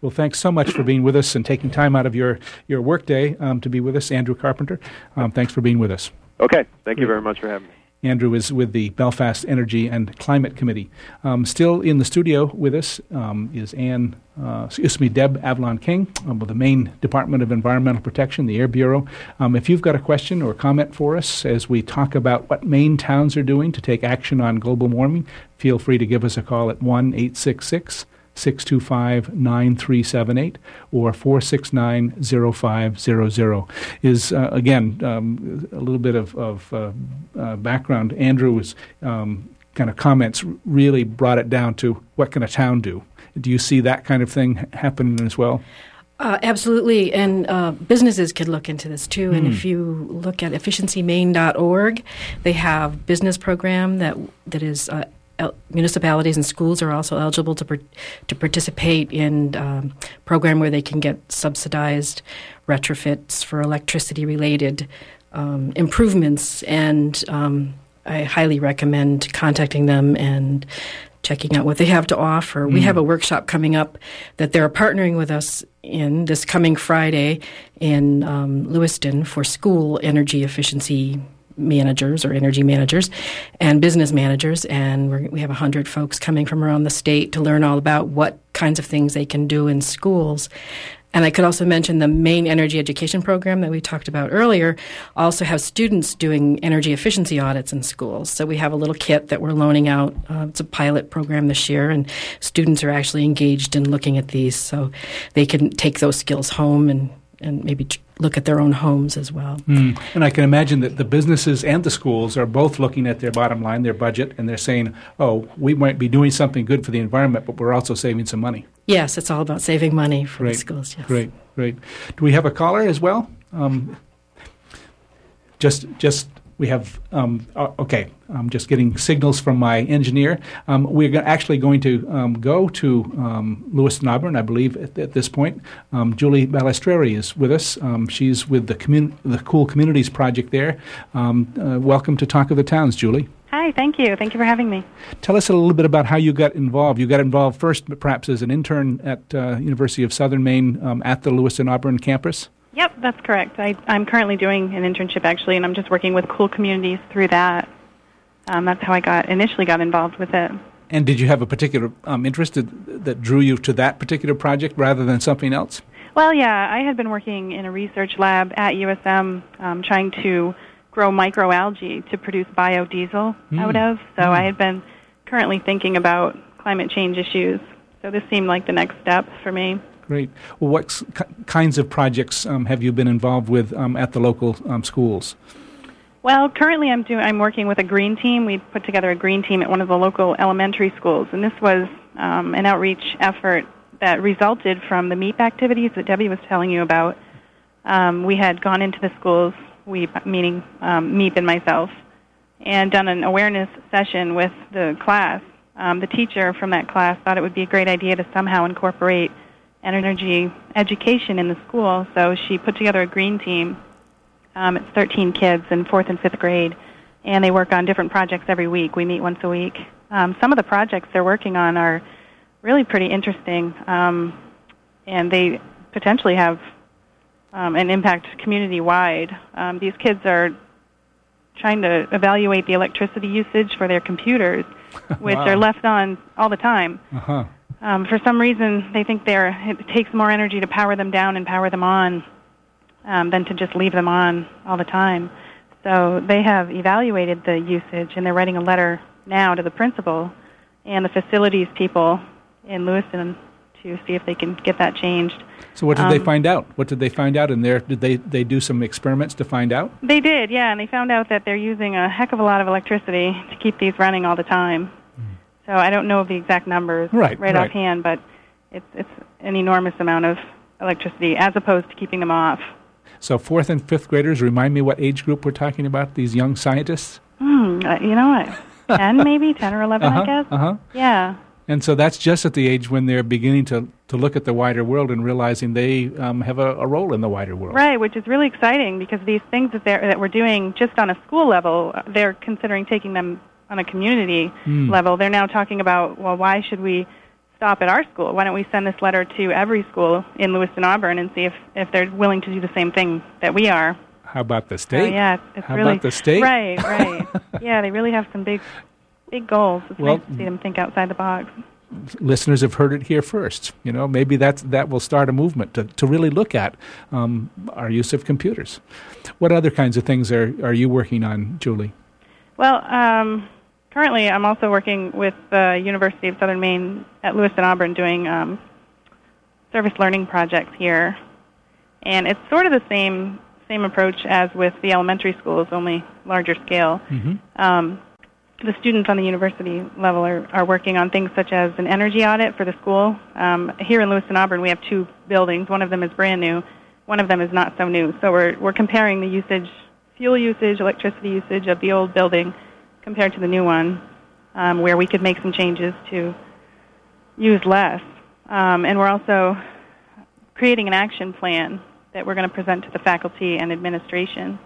Well, thanks so much for being with us and taking time out of your your workday um, to be with us, Andrew Carpenter. Um, thanks for being with us. Okay, thank you very much for having me. Andrew is with the Belfast Energy and Climate Committee. Um, still in the studio with us um, is Anne, uh, excuse me, Deb Avalon King um, with the Maine Department of Environmental Protection, the Air Bureau. Um, if you've got a question or comment for us as we talk about what Maine towns are doing to take action on global warming, feel free to give us a call at 1 866 625 9378 or 469 0500. Is, uh, again, um, a little bit of, of uh, uh, background. Andrew's um, kind of comments really brought it down to what can a town do? Do you see that kind of thing happening as well? Uh, absolutely, and uh, businesses could look into this too. And if you look at efficiencymaine.org, they have business program that that is uh, municipalities and schools are also eligible to par- to participate in um, program where they can get subsidized retrofits for electricity related um, improvements. And um, I highly recommend contacting them and checking out what they have to offer. We have a workshop coming up that they're partnering with us in this coming Friday in um, Lewiston for school energy efficiency managers or energy managers and business managers. And we have 100 folks coming from around the state to learn all about what kinds of things they can do in schools. And I could also mention the Maine energy education program that we talked about earlier also has students doing energy efficiency audits in schools. So we have a little kit that we're loaning out. Uh, it's a pilot program this year, and students are actually engaged in looking at these so they can take those skills home and, and maybe tr- look at their own homes as well. Mm. And I can imagine that the businesses and the schools are both looking at their bottom line, their budget, and they're saying, oh, we might be doing something good for the environment, but we're also saving some money. Yes, it's all about saving money for Great. the schools. Yes. Great, great. Do we have a caller as well? Um, just, just we have. Um, uh, okay, I'm just getting signals from my engineer. Um, we're go- actually going to um, go to um, Lewiston Auburn, I believe, at, at this point. Um, Julie Balistreri is with us. Um, she's with the commun- the Cool Communities Project there. Um, uh, welcome to Talk of the Towns, Julie. Hi, thank you. Thank you for having me. Tell us a little bit about how you got involved. You got involved first, perhaps, as an intern at uh, University of Southern Maine um, at the Lewiston Auburn campus. Yep, that's correct. I, I'm currently doing an internship actually, and I'm just working with cool communities through that. um, that's how I got initially got involved with it. And did you have a particular um, interest that, that drew you to that particular project rather than something else? Well, yeah, I had been working in a research lab at USM um, trying to grow microalgae to produce biodiesel Mm. out of. So Mm. I had been currently thinking about climate change issues. So this seemed like the next step for me. Great. Well, what kinds of projects um, have you been involved with um, at the local um, schools? Well, currently I'm doing I'm working with a green team. We put together a green team at one of the local elementary schools, and this was um, an outreach effort that resulted from the MEEP activities that Debbie was telling you about. Um, we had gone into the schools, we meaning um, MEEP and myself, and done an awareness session with the class. The teacher from that class thought it would be a great idea to somehow incorporate energy education in the school, so she put together a green team um, it's 13 kids in fourth and fifth grade, and they work on different projects every week. We meet once a week. Um, some of the projects they're working on are really pretty interesting, um, and they potentially have um, an impact community wide. Um, these kids are trying to evaluate the electricity usage for their computers, which Wow. are left on all the time. Uh huh. Um, for some reason, they think they're, it takes more energy to power them down and power them on um, than to just leave them on all the time. So they have evaluated the usage, and they're writing a letter now to the principal and the facilities people in Lewiston to see if they can get that changed. So, what did they Um, find out? What did they find out in there? Did they, they do some experiments to find out? They did, yeah, and they found out that they're using a heck of a lot of electricity to keep these running all the time. So I don't know the exact numbers Right, right, right. offhand, but it's it's an enormous amount of electricity as opposed to keeping them off. So, fourth and fifth graders, remind me what age group we're talking about, these young scientists? Uh, you know what? ten maybe, ten or 11 Uh-huh, I guess. uh-huh. Yeah. And so that's just at the age when they're beginning to, to look at the wider world and realizing they um, have a, a role in the wider world. Right, which is really exciting because these things that they're that we're doing just on a school level, they're considering taking them on a community Hmm. level. They're now talking about, well, why should we stop at our school? Why don't we send this letter to every school in Lewiston Auburn and see if if they're willing to do the same thing that we are? How about the state? yeah, it's, it's How really about the state? Right, right. yeah, they really have some big big goals. It's Well- nice to see them think outside the box. Listeners have heard it here first. You know, maybe that's, that will start a movement to, to really look at um, our use of computers. What other kinds of things are, are you working on, Julie? Well, um, currently I'm also working with the University of Southern Maine at Lewiston Auburn doing um, service learning projects here, and it's sort of the same same approach as with the elementary schools, only larger scale. Mm-hmm. Um, the students on the university level are, are working on things such as an energy audit for the school. Um, here in Lewiston Auburn, we have two buildings. One of them is brand new. One of them is not so new. So we're we're comparing the usage, fuel usage, electricity usage of the old building compared to the new one, um, where we could make some changes to use less. Um, and we're also creating an action plan that we're going to present to the faculty and administration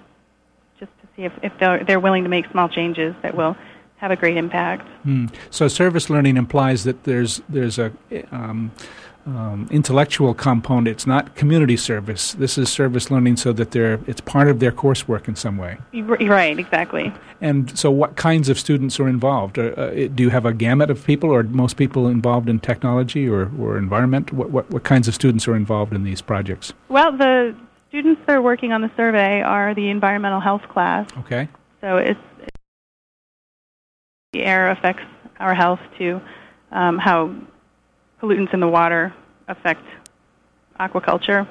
just to see if, if they're, they're willing to make small changes that will have a great impact. Hmm. So service learning implies that there's there's a um, um, intellectual component. It's not community service. This is service learning, so that they're it's part of their coursework in some way. Right, exactly. And so, what kinds of students are involved? Uh, uh, do you have a gamut of people, or most people involved in technology or, or environment? What, what what kinds of students are involved in these projects? Well, the students that are working on the survey are the environmental health class. Okay. So it's, the air affects our health to um, how pollutants in the water affect aquaculture.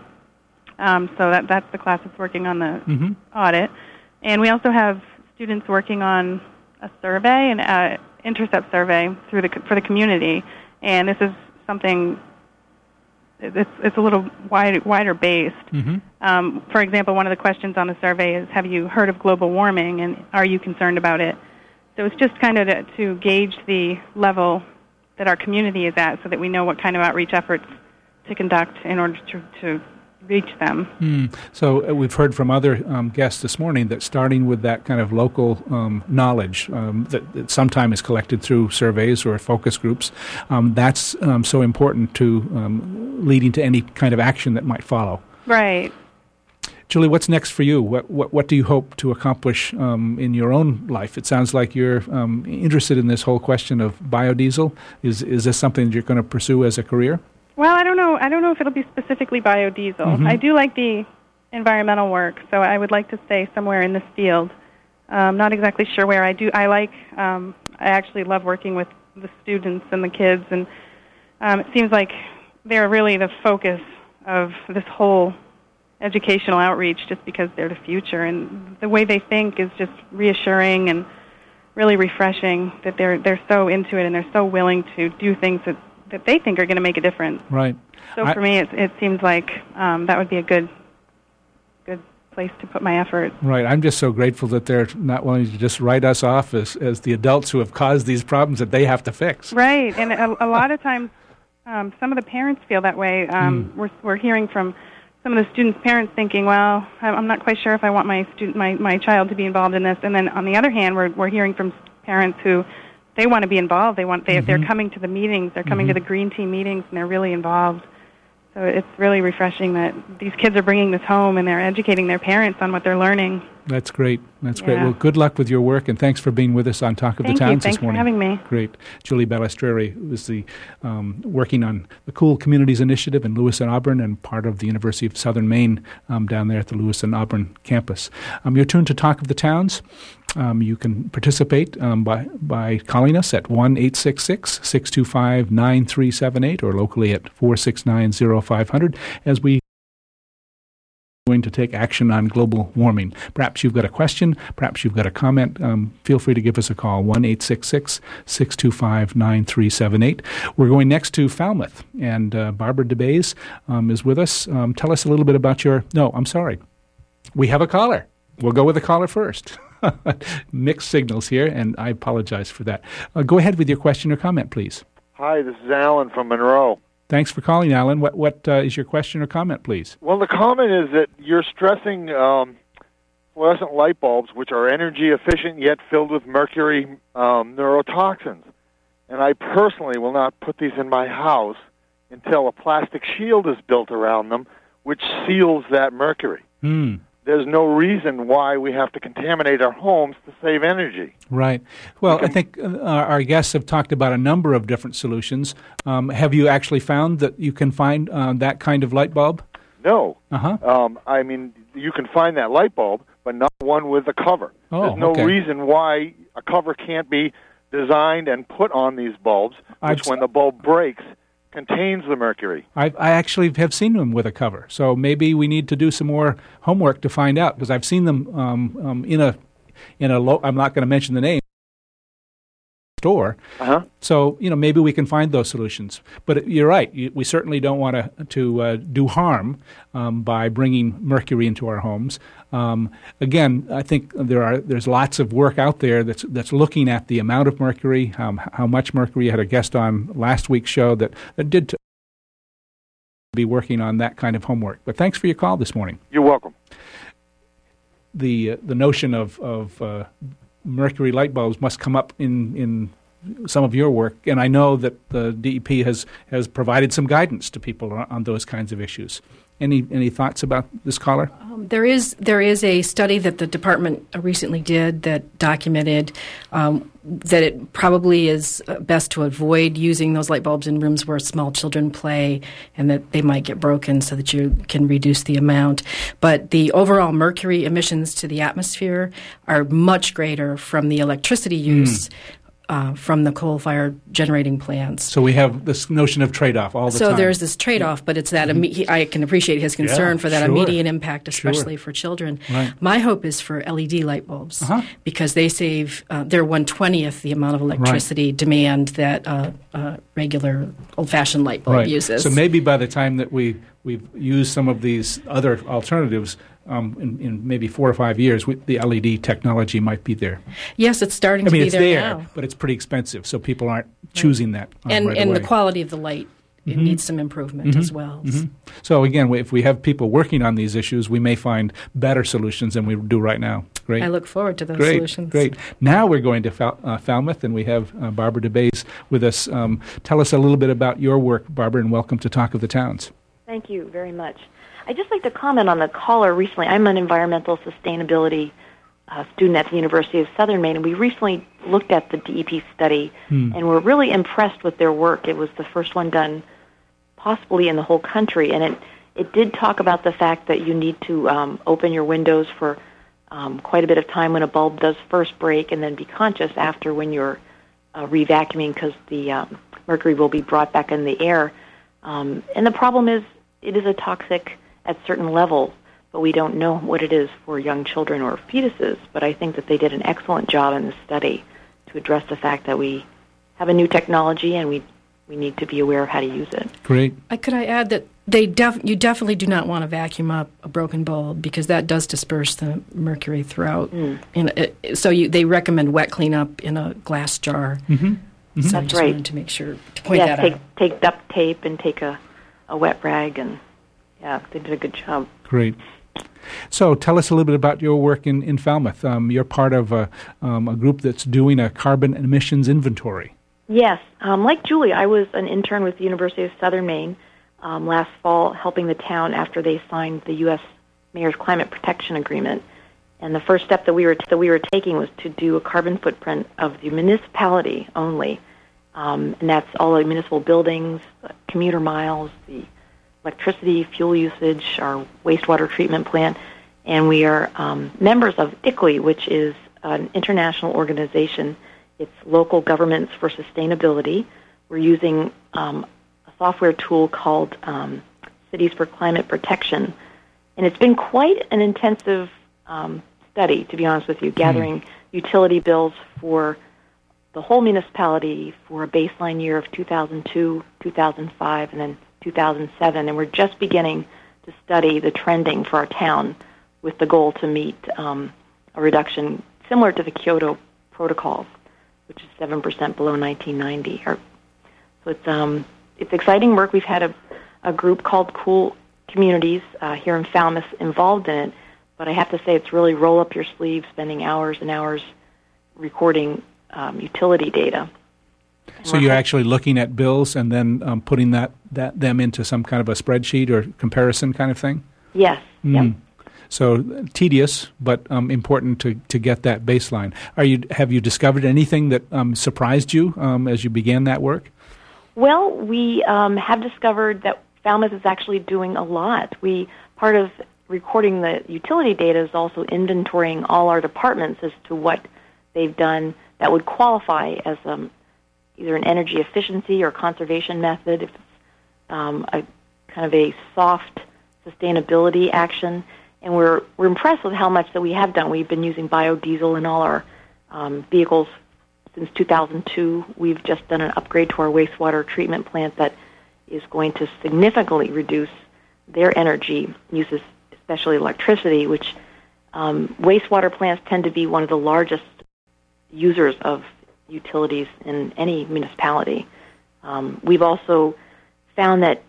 Um, so that that's the class that's working on the Mm-hmm. audit, and we also have students working on a survey, an uh, intercept survey through the for the community, and this is something. It's it's a little wide, wider based. Mm-hmm. Um, for example, one of the questions on the survey is, "Have you heard of global warming, and are you concerned about it?" So it's just kind of to, to gauge the level that our community is at, so that we know what kind of outreach efforts to conduct in order to, to reach them. Mm. So uh, we've heard from other um, guests this morning that starting with that kind of local um, knowledge um, that, that sometimes is collected through surveys or focus groups, um, that's um, so important to um, leading to any kind of action that might follow. Right. Julie, what's next for you? What what, what do you hope to accomplish um, in your own life? It sounds like you're um, interested in this whole question of biodiesel. Is is this something that you're going to pursue as a career? Well, I don't know. I don't know if it'll be specifically biodiesel. Mm-hmm. I do like the environmental work, so I would like to stay somewhere in this field. Um, not exactly sure where. I do. I like. Um, I actually love working with the students and the kids, and um, it seems like they're really the focus of this whole educational outreach, just because they're the future, and the way they think is just reassuring and really refreshing. That they're they're so into it and they're so willing to do things that that they think are going to make a difference. Right. So I- for me, it, it seems like um, that would be a good good place to put my effort. Right. I'm just so grateful that they're not willing to just write us off as, as the adults who have caused these problems that they have to fix. Right, and a, a lot of times, um, some of the parents feel that way. Um, We're we're hearing from some of the students' parents thinking, "Well, I'm not quite sure if I want my student my my child to be involved in this." And then on the other hand, we're we're hearing from parents who they want to be involved. They want they they're coming to the meetings. They're coming to the green team meetings, and they're really involved. So it's really refreshing that these kids are bringing this home and they're educating their parents on what they're learning. That's great. That's great. Well, good luck with your work, and thanks for being with us on Talk of Thank the. Towns Thanks for having me. Great. Julie Balistreri was the um, working on the Cool Communities Initiative in Lewiston Auburn and part of the University of Southern Maine um, down there at the Lewiston Auburn campus. Um, you're tuned to Talk of the Towns. Um, you can participate um, by, by calling us at 1 866 625 9378 or locally at 469 0500 as we going to take action on global warming. Perhaps you've got a question, perhaps you've got a comment. Um, feel free to give us a call, 1 866 625 9378. We're going next to Falmouth, and uh, Barbara DeBays um, is with us. Um, tell us a little bit about your. No, I'm sorry. We have a caller. We'll go with the caller first. Mixed signals here, and I apologize for that. Uh, go ahead with your question or comment, please. Hi, this is Alan from Monroe. Thanks for calling, Alan. What, what uh, is your question or comment, please? Well, the comment is that you're stressing um, fluorescent light bulbs, which are energy efficient yet filled with mercury um, neurotoxins. And I personally will not put these in my house until a plastic shield is built around them, which seals that mercury. Hmm. There's no reason why we have to contaminate our homes to save energy. Right. Well, I think uh, our guests have talked about a number of different solutions. Um, have you actually found that you can find uh, that kind of light bulb? No. Uh huh. Um, I mean, you can find that light bulb, but not one with a cover. Oh, There's no okay. reason why a cover can't be designed and put on these bulbs, I've which, s- when the bulb breaks, contains the mercury. I, I actually have seen them with a cover, so maybe we need to do some more homework to find out because I've seen them um, um, in a in a. Lo- I'm not going to mention the name store. Uh-huh. So you know maybe we can find those solutions. But you're right. We certainly don't want to to uh, do harm um, by bringing mercury into our homes. Um, again, I think there are there's lots of work out there that's that's looking at the amount of mercury, um, how much mercury. I had a guest on last week's show that that did. T- be working on that kind of homework. But thanks for your call this morning. You're welcome. The uh, the notion of of uh, mercury light bulbs must come up in in some of your work, and I know that the DEP has has provided some guidance to people on, on those kinds of issues. Any any thoughts about this caller? Um, there is there is a study that the department recently did that documented um, that it probably is uh, best to avoid using those light bulbs in rooms where small children play and that they might get broken, so that you can reduce the amount. But the overall mercury emissions to the atmosphere are much greater from the electricity use. Uh, from the coal-fired generating plants, So we have this notion of trade off all the so time. So there's this trade-off, but it's that imme- he, I can appreciate his concern Yeah, for that sure. immediate impact, Sure. especially for children. Right. My hope is for LED light bulbs Uh-huh. because they save uh, they're one twentieth the amount of electricity demand that uh, uh, regular old-fashioned light bulb right. uses. So maybe by the time that we we've used some of these other alternatives. Um, in, in maybe four or five years, we, the LED technology might be there. yes, it's starting I to mean, be it's there, there, now, but it's pretty expensive, so people aren't choosing that um, and right and away. Mm-hmm. the quality of the light it needs some improvement as well. so again, if we have people working on these issues, we may find better solutions than we do right now. Great. I look forward to those Great, solutions. great. Now we're going to Fal- uh, Falmouth, and we have uh, Barbara DeBays with us. Um, tell us a little bit about your work, Barbara, and welcome to Talk of the Towns. Thank you very much. I'd just like to comment on the caller recently. I'm an environmental sustainability uh, student at the University of Southern Maine, and we recently looked at the DEP study, Hmm. and we're really impressed with their work. It was the first one done possibly in the whole country, and it it did talk about the fact that you need to um, open your windows for um, quite a bit of time when a bulb does first break, and then be conscious after when you're uh, revacuuming because the um, mercury will be brought back in the air. Um, and the problem is, it is a toxic at certain levels, but we don't know what it is for young children or fetuses. But I think that they did an excellent job in this study to address the fact that we have a new technology and we we need to be aware of how to use it. Great. Uh, could I add that they def- you definitely do not want to vacuum up a broken bulb because that does disperse the mercury throughout. Mm. And it, so you, they recommend wet cleanup in a glass jar. Mm-hmm. So I That's just right. wanted to make sure to point yes, that take out. take duct tape and take a a wet rag and yeah, they did a good job. Great. So tell us a little bit about your work in, in Falmouth. Um, you're part of a, um, a group that's doing a carbon emissions inventory. Yes, um, like Julie, I was an intern with the University of Southern Maine um, last fall, helping the town after they signed the U.S. Mayor's Climate Protection Agreement. And the first step that we were that we were taking was to do a carbon footprint of the municipality only, um, and that's all the municipal buildings, uh, commuter miles, the electricity, fuel usage, our wastewater treatment plant, and we are um, members of ICLEI, which is an international organization. It's local governments for sustainability. We're using um, a software tool called um, Cities for Climate Protection, and it's been quite an intensive um, study, to be honest with you, gathering utility bills for the whole municipality for a baseline year of 2002, 2005, and then 2007. And we're just beginning to study the trending for our town with the goal to meet um, a reduction similar to the Kyoto Protocol, which is 7% below 1990. Or, so it's, um, it's exciting work. We've had a, a group called Cool Communities uh, here in Falmouth involved in it, but I have to say it's really roll up your sleeves, spending hours and hours recording um, utility data. So you're actually looking at bills and then um, putting that, that them into some kind of a spreadsheet or comparison kind of thing. Yes. Mm. Yep. So uh, tedious, but um, important to, to get that baseline. Are you have you discovered anything that um, surprised you um, as you began that work? Well, we um, have discovered that Falmouth is actually doing a lot. We part of recording the utility data is also inventorying all our departments as to what they've done that would qualify as um, either an energy efficiency or conservation method, if it's um, a kind of a soft sustainability action. And we're we're impressed with how much that we have done. We've been using biodiesel in all our um, vehicles since 2002. We've just done an upgrade to our wastewater treatment plant that is going to significantly reduce their energy uses, especially electricity, which um, wastewater plants tend to be one of the largest users of utilities in any municipality. Um, we've also found that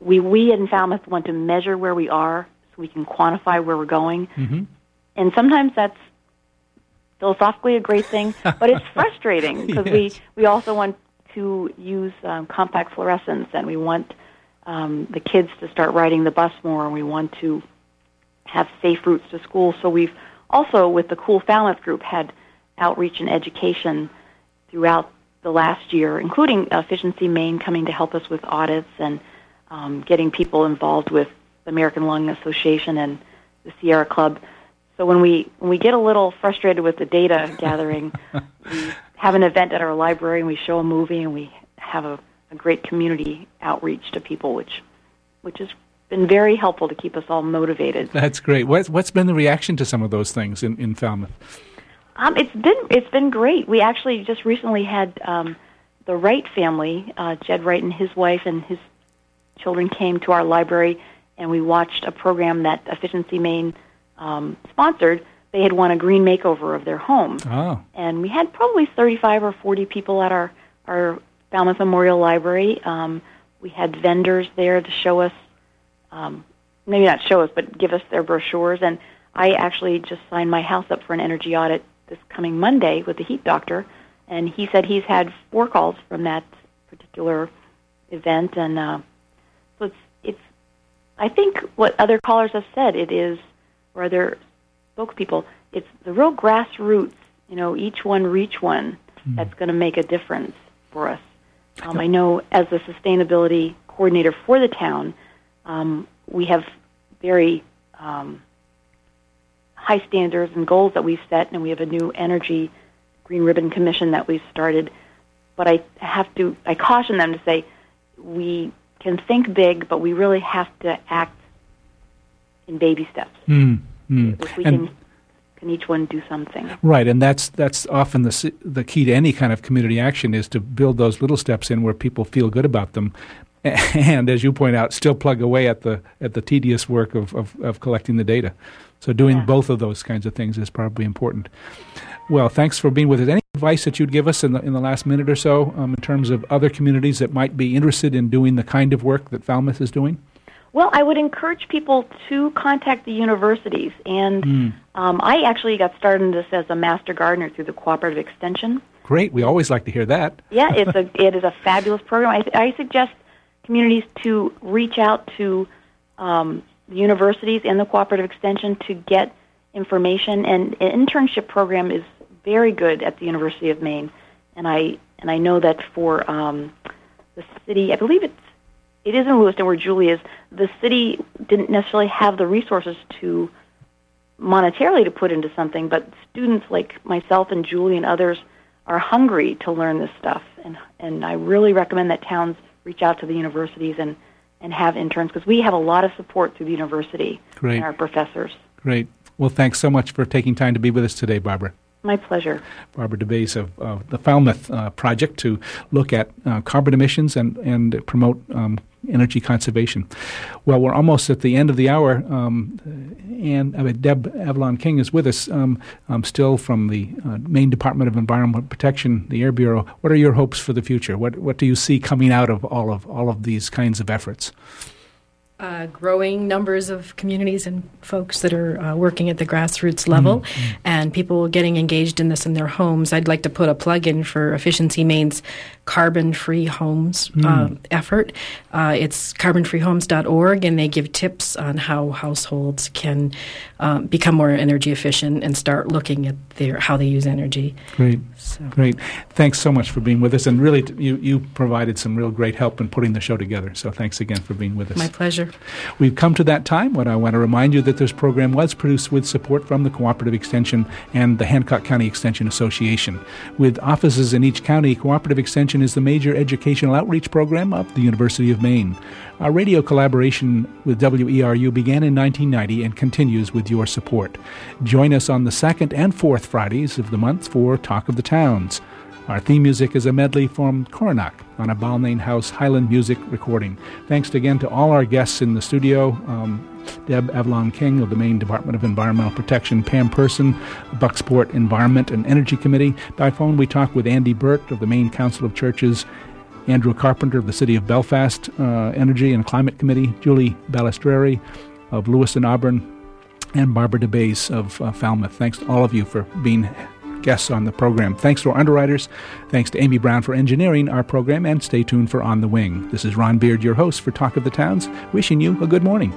we, we in Falmouth want to measure where we are so we can quantify where we're going. Mm-hmm. And sometimes that's philosophically a great thing, but it's frustrating because we, Yes. we also want to use um, compact fluorescence and we want um, the kids to start riding the bus more and we want to have safe routes to school. So we've also, with the Cool Falmouth group, had outreach and education throughout the last year, including Efficiency Maine coming to help us with audits and um, getting people involved with the American Lung Association and the Sierra Club. So when we when we get a little frustrated with the data gathering, we have an event at our library and we show a movie and we have a, a great community outreach to people, which which has been very helpful to keep us all motivated. That's great. What's, what's been the reaction to some of those things in, in Falmouth? Um, it's been it's been great. We actually just recently had um, the Wright family, uh, Jed Wright and his wife and his children came to our library, and we watched a program that Efficiency Maine um, sponsored. They had won a green makeover of their home, Oh, and we had probably 35 or 40 people at our our Falmouth Memorial Library. Um, we had vendors there to show us, um, maybe not show us, but give us their brochures. And I actually just signed my house up for an energy audit this coming Monday with the heat doctor, and he said he's had four calls from that particular event, and uh, so it's it's I think what other callers have said, it is, or other spokespeople, it's the real grassroots, you know, each one reach one, mm. that's going to make a difference for us. Um, I know as the sustainability coordinator for the town, um, we have very um, high standards and goals that we've set, and we have a new energy green ribbon commission that we've started. But I have to, I caution them to say, we can think big, but we really have to act in baby steps. Mm, mm. If we and can, can each one do something. Right, and that's that's often the the key to any kind of community action is to build those little steps in where people feel good about them, and as you point out, still plug away at the at the tedious work of of, of collecting the data. So doing yeah. both of those kinds of things is probably important. Well, thanks for being with us. Any advice that you'd give us in the, in the last minute or so um, in terms of other communities that might be interested in doing the kind of work that Falmouth is doing? Well, I would encourage people to contact the universities. And mm. um, I actually got started in this as a master gardener through the Cooperative Extension. Great. We always like to hear that. yeah, it's a, it is a fabulous program. I, I suggest communities to reach out to um, the universities and the Cooperative Extension to get information. And an internship program is very good at the University of Maine, and I and I know that for um, the city, I believe it's it is in Lewiston where Julie is. The city didn't necessarily have the resources to monetarily to put into something, but students like myself and Julie and others are hungry to learn this stuff, and and I really recommend that towns reach out to the universities and and have interns because we have a lot of support through the university Great. and our professors. Great. Well, thanks so much for taking time to be with us today, Barbara. My pleasure. Barbara DeBase of uh, the Falmouth uh, Project to look at uh, carbon emissions and, and promote um, energy conservation. Well, we're almost at the end of the hour, um, and uh, Deb Avalon King is with us, um, um, still from the uh, Maine Department of Environmental Protection, the Air Bureau. What are your hopes for the future? What what do you see coming out of all of all of these kinds of efforts? Uh, growing numbers of communities and folks that are uh, working at the grassroots level mm-hmm. and people getting engaged in this in their homes. I'd like to put a plug in for Efficiency Maine's Carbon Free Homes mm. uh, effort. Uh, it's carbonfreehomes.org, and they give tips on how households can um, become more energy efficient and start looking at their how they use energy. Great. So. Great. Thanks so much for being with us. And really, t- you, you provided some real great help in putting the show together. So thanks again for being with us. My pleasure. We've come to that time when I want to remind you that this program was produced with support from the Cooperative Extension and the Hancock County Extension Association. With offices in each county, Cooperative Extension is the major educational outreach program of the University of Maine. Our radio collaboration with WERU began in 1990 and continues with your support. Join us on the second and fourth Fridays of the month for Talk of the Our theme music is a medley from Coronach on a Balnain House Highland music recording. Thanks again to all our guests in the studio. Um, Deb Avalon King of the Maine Department of Environmental Protection, Pam Person, Bucksport Environment and Energy Committee. By phone, we talked with Andy Burt of the Maine Council of Churches Andrew Carpenter of the City of Belfast uh, Energy and Climate Committee, Julie Balistreri of Lewiston Auburn, and Barbara DeBase of uh, Falmouth. Thanks to all of you for being guests on the program. Thanks to our underwriters. Thanks to Amy Brown for engineering our program, and stay tuned for On the Wing. This is Ron Beard, your host for Talk of the Towns, wishing you a good morning.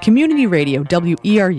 Community Radio WERU